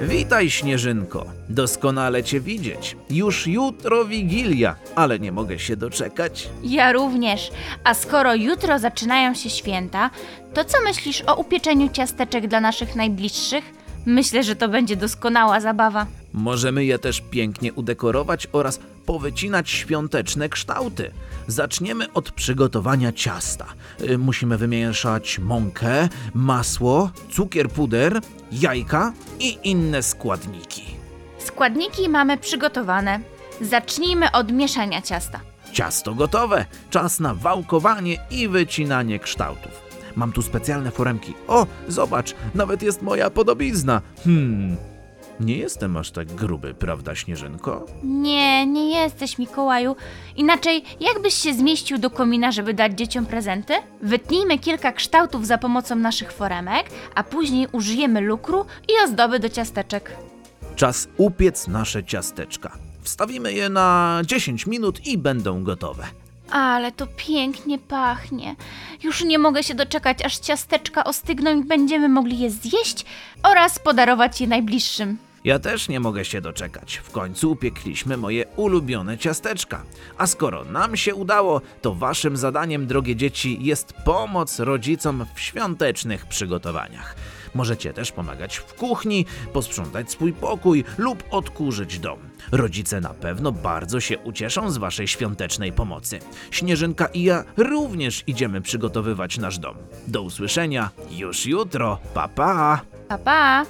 Witaj, Śnieżynko. Doskonale cię widzieć. Już jutro Wigilia, ale nie mogę się doczekać. Ja również. A skoro jutro zaczynają się święta, to co myślisz o upieczeniu ciasteczek dla naszych najbliższych? Myślę, że to będzie doskonała zabawa. Możemy je też pięknie udekorować oraz powycinać świąteczne kształty. Zaczniemy od przygotowania ciasta. Y, Musimy wymieszać mąkę, masło, cukier puder, jajka i inne składniki. Składniki mamy przygotowane. Zacznijmy od mieszania ciasta. Ciasto gotowe. Czas na wałkowanie i wycinanie kształtów. Mam tu specjalne foremki. O, zobacz, nawet jest moja podobizna. Hmm. Nie jestem aż tak gruby, prawda, Śnieżynko? Nie, nie jesteś Mikołaju. Inaczej, jakbyś się zmieścił do komina, żeby dać dzieciom prezenty? Wytnijmy kilka kształtów za pomocą naszych foremek, a później użyjemy lukru i ozdoby do ciasteczek. Czas upiec nasze ciasteczka. Wstawimy je na 10 minut i będą gotowe. Ale to pięknie pachnie. Już nie mogę się doczekać, aż ciasteczka ostygną i będziemy mogli je zjeść oraz podarować je najbliższym. Ja też nie mogę się doczekać. W końcu upiekliśmy moje ulubione ciasteczka. A skoro nam się udało, to waszym zadaniem, drogie dzieci, jest pomoc rodzicom w świątecznych przygotowaniach. Możecie też pomagać w kuchni, posprzątać swój pokój lub odkurzyć dom. Rodzice na pewno bardzo się ucieszą z waszej świątecznej pomocy. Śnieżynka i ja również idziemy przygotowywać nasz dom. Do usłyszenia już jutro. Pa pa! Pa, pa!